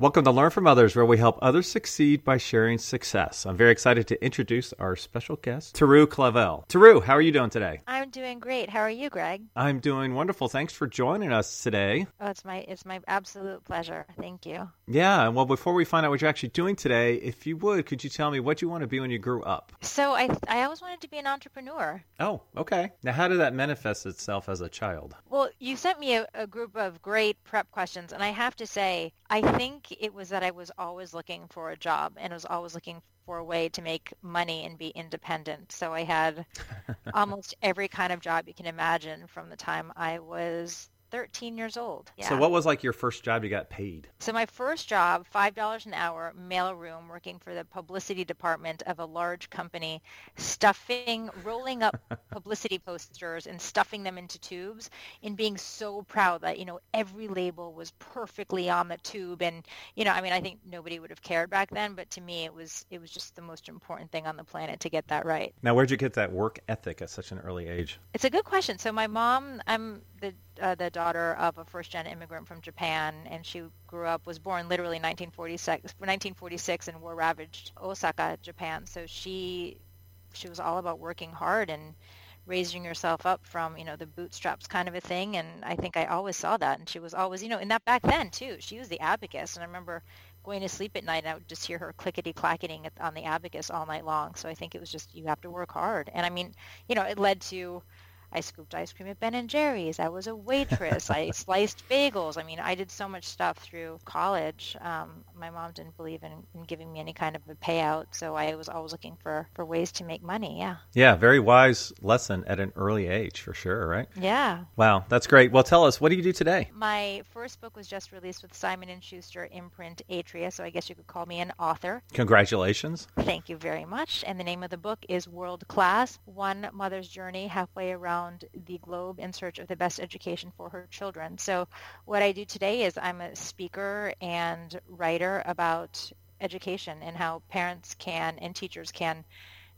Welcome to Learn from Others, where we help others succeed by sharing success. I'm very excited to introduce our special guest, Teru Clavel. Teru, how are you doing today? I'm doing great. How are you, Greg? I'm doing wonderful. Thanks for joining us today. Oh, it's my it's my absolute pleasure. Thank you. Yeah, well, before we find out what you're actually doing today, if you would, could you tell me what you want to be when you grew up? So I I always wanted to be an entrepreneur. Oh, okay. Now, how did that manifest itself as a child? Well, you sent me a, a group of great prep questions, and I have to say, I think it was that I was always looking for a job and was always looking for a way to make money and be independent. So I had almost every kind of job you can imagine from the time I was 13 years old. So, what was like your first job you got paid? So, my first job, $5 an hour, mailroom, working for the publicity department of a large company, stuffing, rolling up publicity posters and stuffing them into tubes, and being so proud that, you know, every label was perfectly on the tube. And, you know, I mean, I think nobody would have cared back then, but to me, it was, it was just the most important thing on the planet to get that right. Now, where'd you get that work ethic at such an early age? It's a good question. So, my mom, I'm the uh, the daughter of a first-gen immigrant from Japan, and she grew up, was born literally 1946, 1946 in war-ravaged Osaka, Japan. So she she was all about working hard and raising yourself up from you know the bootstraps kind of a thing and i think i always saw that and she was always you know and that back then too she was the abacus and i remember going to sleep at night and i would just hear her clickety clacketing on the abacus all night long so i think it was just you have to work hard and i mean you know it led to I scooped ice cream at Ben and Jerry's. I was a waitress. I sliced bagels. I mean, I did so much stuff through college. Um, my mom didn't believe in, in, giving me any kind of a payout, so I was always looking for, for ways to make money. Yeah. Yeah, very wise lesson at an early age, for sure, right? Yeah. Wow, that's great. Well, tell us, what do you do today? My first book was just released with Simon and Schuster imprint Atria, so I guess you could call me an author. Congratulations. Thank you very much. And the name of the book is World Class: One Mother's Journey Halfway Around around the globe in search of the best education for her children. So what I do today is I'm a speaker and writer about education and how parents can and teachers can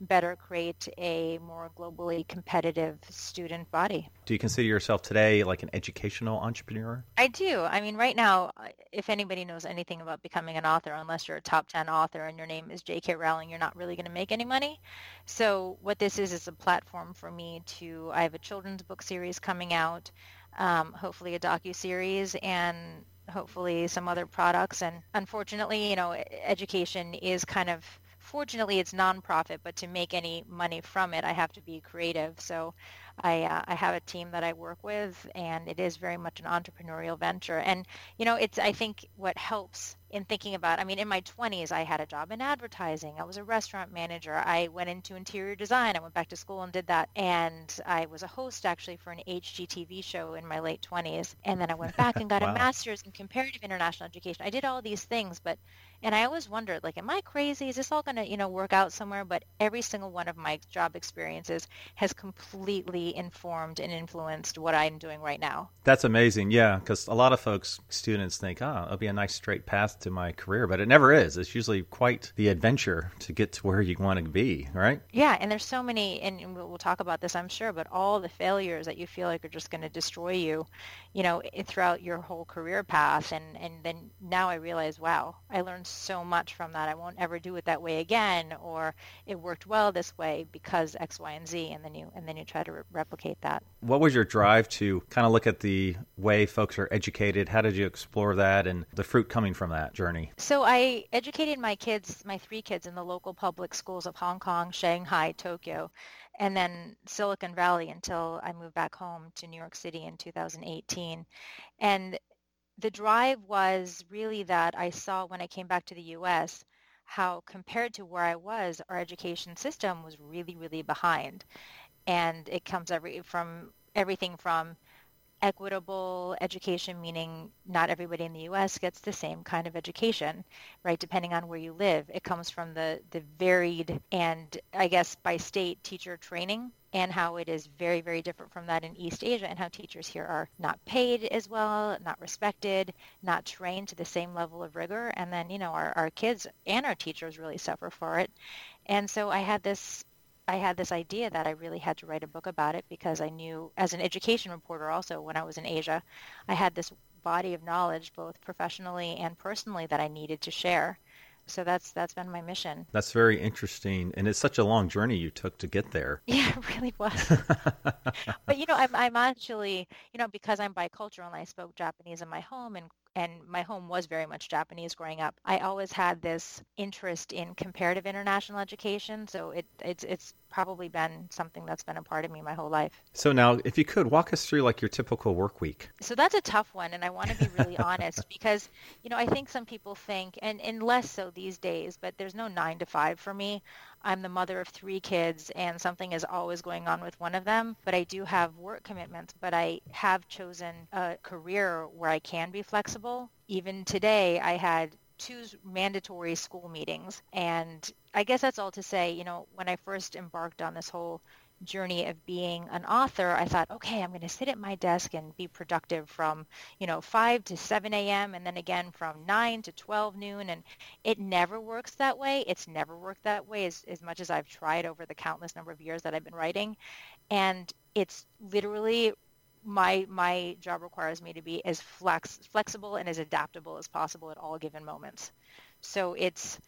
better create a more globally competitive student body. Do you consider yourself today like an educational entrepreneur? I do. I mean, right now, if anybody knows anything about becoming an author, unless you're a top 10 author and your name is J.K. Rowling, you're not really going to make any money. So what this is is a platform for me to, I have a children's book series coming out, um, hopefully a docu-series, and hopefully some other products. And unfortunately, you know, education is kind of fortunately it's nonprofit, but to make any money from it, I have to be creative. So I, uh, I have a team that I work with, and it is very much an entrepreneurial venture. And you know, it's I think what helps in thinking about. I mean, in my 20s, I had a job in advertising. I was a restaurant manager. I went into interior design. I went back to school and did that. And I was a host actually for an HGTV show in my late 20s. And then I went back and got wow. a master's in comparative international education. I did all these things, but and I always wondered, like, am I crazy? Is this all going to, you know, work out somewhere? But every single one of my job experiences has completely informed and influenced what I'm doing right now. That's amazing. Yeah, because a lot of folks, students think, oh, it'll be a nice straight path to my career, but it never is. It's usually quite the adventure to get to where you want to be, right? Yeah, and there's so many, and we'll talk about this, I'm sure, but all the failures that you feel like are just going to destroy you, you know, throughout your whole career path. And, and then now I realize, wow, I learned so much from that. I won't ever do it that way again, or it worked well this way because X, Y, and Z, and then you and then you try to re- replicate that. What was your drive to kind of look at the way folks are educated? How did you explore that, and the fruit coming from that journey? So I educated my kids, my three kids, in the local public schools of Hong Kong, Shanghai, Tokyo and then Silicon Valley until I moved back home to New York City in 2018. And the drive was really that I saw when I came back to the US how compared to where I was, our education system was really, really behind. And it comes every from everything from equitable education, meaning not everybody in the U.S. gets the same kind of education, right? Depending on where you live, it comes from the the varied and I guess by state teacher training and how it is very, very different from that in East Asia and how teachers here are not paid as well, not respected, not trained to the same level of rigor. And then, you know, our, our kids and our teachers really suffer for it. And so I had this I had this idea that I really had to write a book about it because I knew as an education reporter also when I was in Asia, I had this body of knowledge both professionally and personally that I needed to share. So that's that's been my mission. That's very interesting, and it's such a long journey you took to get there. Yeah, it really was. but you know, I'm I'm actually you know because I'm bicultural and I spoke Japanese in my home and and my home was very much Japanese growing up. I always had this interest in comparative international education, so it it's it's probably been something that's been a part of me my whole life. So now, if you could walk us through like your typical work week. So that's a tough one, and I want to be really honest because you know I think some people think, and and less so these days, but there's no nine to five for me. I'm the mother of three kids and something is always going on with one of them, but I do have work commitments, but I have chosen a career where I can be flexible. Even today, I had two mandatory school meetings. And I guess that's all to say, you know, when I first embarked on this whole journey of being an author, I thought, okay, I'm going to sit at my desk and be productive from, you know, 5 to 7 a.m. and then again from 9 to 12 noon. And it never works that way. It's never worked that way as, as much as I've tried over the countless number of years that I've been writing. And it's literally my my job requires me to be as flex flexible and as adaptable as possible at all given moments. So it's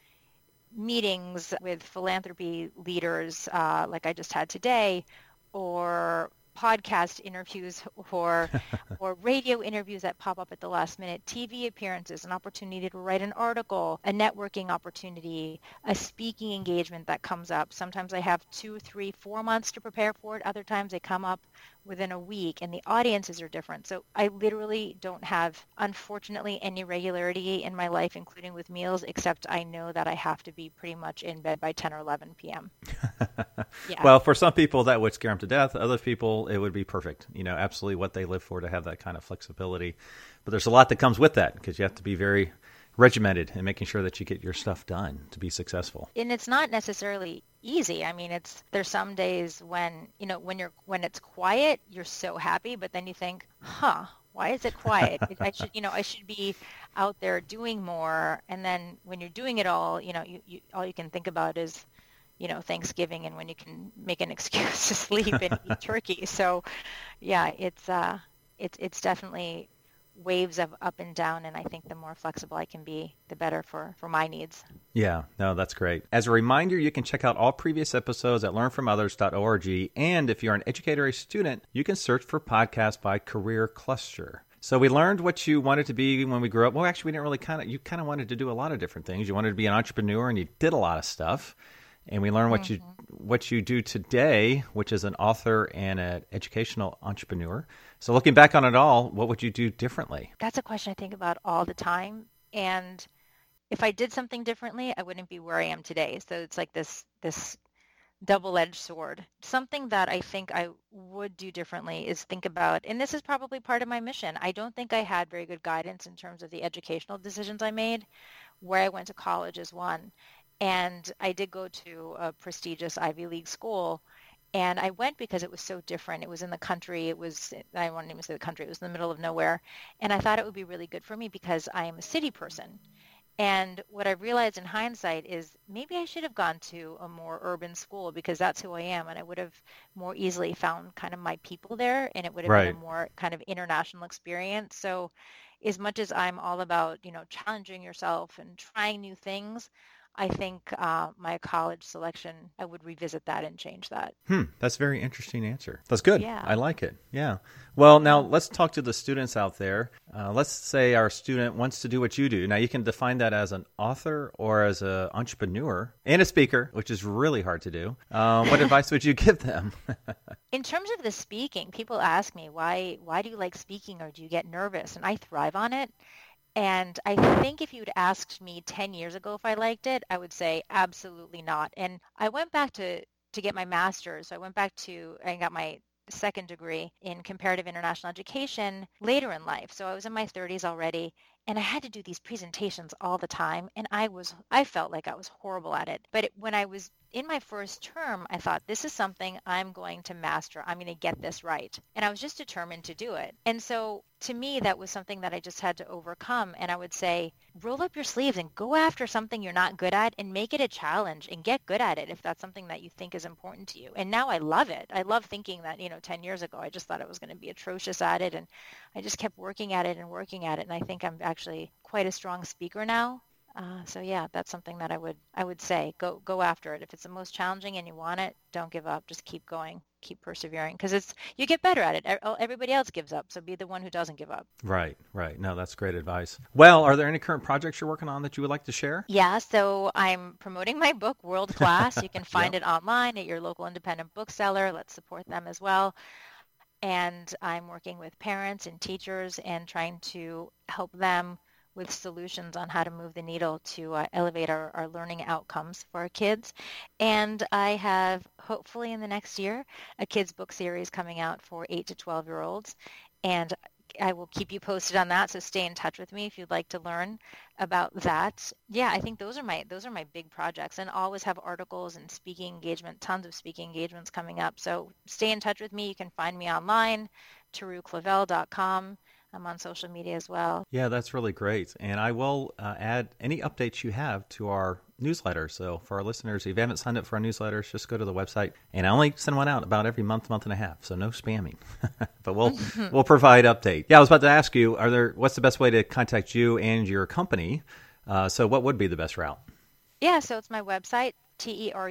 meetings with philanthropy leaders uh, like I just had today or podcast interviews or or radio interviews that pop up at the last minute, TV appearances, an opportunity to write an article, a networking opportunity, a speaking engagement that comes up. Sometimes I have two, three, four months to prepare for it. Other times they come up within a week and the audiences are different. So I literally don't have, unfortunately, any regularity in my life, including with meals, except I know that I have to be pretty much in bed by 10 or 11 p.m. yeah. Well, for some people that would scare them to death. Other people, it would be perfect. You know, absolutely what they live for to have that kind of flexibility. But there's a lot that comes with that because you have to be very regimented and making sure that you get your stuff done to be successful. And it's not necessarily easy. I mean, it's there's some days when, you know, when you're when it's quiet, you're so happy, but then you think, "Huh, why is it quiet? I should, you know, I should be out there doing more." And then when you're doing it all, you know, you, you all you can think about is you know Thanksgiving and when you can make an excuse to sleep and eat turkey. So, yeah, it's uh, it's it's definitely waves of up and down and i think the more flexible i can be the better for for my needs. Yeah no that's great. As a reminder you can check out all previous episodes at learnfromothers.org and if you're an educator or a student you can search for podcast by career cluster. So we learned what you wanted to be when we grew up. Well actually we didn't really kind of you kind of wanted to do a lot of different things. You wanted to be an entrepreneur and you did a lot of stuff and we learn what mm-hmm. you what you do today, which is an author and an educational entrepreneur. So looking back on it all, what would you do differently? That's a question I think about all the time. And if I did something differently, I wouldn't be where I am today. So it's like this this double-edged sword. Something that I think I would do differently is think about, and this is probably part of my mission. I don't think I had very good guidance in terms of the educational decisions I made. Where I went to college is one. And I did go to a prestigious Ivy League school, and I went because it was so different. It was in the country. It was, I won't even say the country, it was in the middle of nowhere. And I thought it would be really good for me because I am a city person. And what I realized in hindsight is maybe I should have gone to a more urban school because that's who I am. And I would have more easily found kind of my people there and it would have right. been a more kind of international experience. So as much as I'm all about, you know, challenging yourself and trying new things, I think uh, my college selection, I would revisit that and change that. Hmm, that's a very interesting answer. That's good. Yeah. I like it. Yeah. Well, now let's talk to the students out there. Uh, let's say our student wants to do what you do. Now, you can define that as an author or as an entrepreneur and a speaker, which is really hard to do. Um, what advice would you give them? In terms of the speaking, people ask me, why, why do you like speaking or do you get nervous? And I thrive on it. And I think if you'd asked me 10 years ago if I liked it, I would say absolutely not. And I went back to, to get my master's. So I went back to, I got my second degree in comparative international education later in life. So I was in my 30s already and I had to do these presentations all the time and I was I felt like I was horrible at it. But it, when I was in my first term, I thought this is something I'm going to master. I'm going to get this right. And I was just determined to do it. And so to me that was something that I just had to overcome and I would say roll up your sleeves and go after something you're not good at and make it a challenge and get good at it if that's something that you think is important to you. And now I love it. I love thinking that, you know, 10 years ago I just thought I was going to be atrocious at it and I just kept working at it and working at it and I think I'm actually quite a strong speaker now. Uh, so yeah, that's something that I would I would say go go after it. If it's the most challenging and you want it, don't give up. Just keep going, keep persevering, because it's you get better at it. Oh, everybody else gives up, so be the one who doesn't give up. Right, right. No, that's great advice. Well, are there any current projects you're working on that you would like to share? Yeah, so I'm promoting my book, World Class. You can find yep. it online at your local independent bookseller. Let's support them as well and I'm working with parents and teachers and trying to help them with solutions on how to move the needle to uh, elevate our, our learning outcomes for our kids. And I have, hopefully in the next year, a kids book series coming out for 8 to 12 year olds. And I will keep you posted on that. So stay in touch with me if you'd like to learn about that. Yeah, I think those are my those are my big projects, and always have articles and speaking engagement, tons of speaking engagements coming up. So stay in touch with me. You can find me online, teruclavel.com. I'm on social media as well. Yeah, that's really great. And I will uh, add any updates you have to our newsletter. So for our listeners, if you haven't signed up for our newsletters, just go to the website. And I only send one out about every month, month and a half. So no spamming. but we'll we'll provide update. Yeah, I was about to ask you, are there what's the best way to contact you and your company? Uh, so what would be the best route? Yeah, so it's my website, T-E-R-U-C-L-A-V-E-L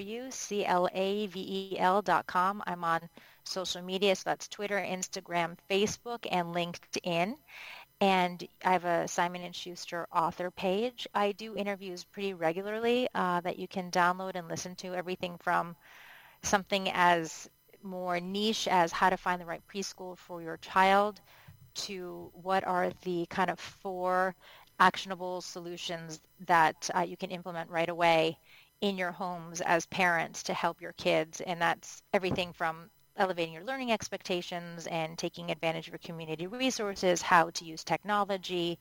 dot com. I'm on social media. So that's Twitter, Instagram, Facebook, and LinkedIn. And I have a Simon & Schuster author page. I do interviews pretty regularly uh, that you can download and listen to, everything from something as more niche as how to find the right preschool for your child to what are the kind of four actionable solutions that uh, you can implement right away in your homes as parents to help your kids. And that's everything from elevating your learning expectations and taking advantage of your community resources, how to use technology,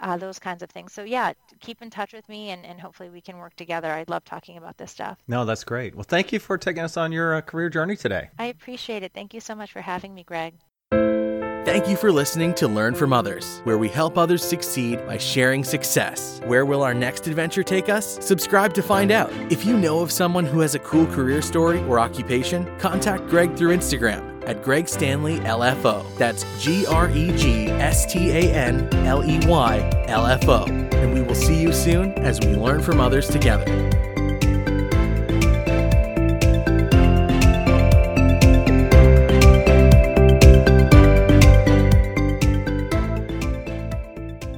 uh, those kinds of things. So yeah, keep in touch with me and, and hopefully we can work together. I love talking about this stuff. No, that's great. Well, thank you for taking us on your uh, career journey today. I appreciate it. Thank you so much for having me, Greg. Thank you for listening to Learn from Others, where we help others succeed by sharing success. Where will our next adventure take us? Subscribe to find out. If you know of someone who has a cool career story or occupation, contact Greg through Instagram at Greg Stanley LFO. That's G R E G S T A N L E Y L F O. And we will see you soon as we learn from others together.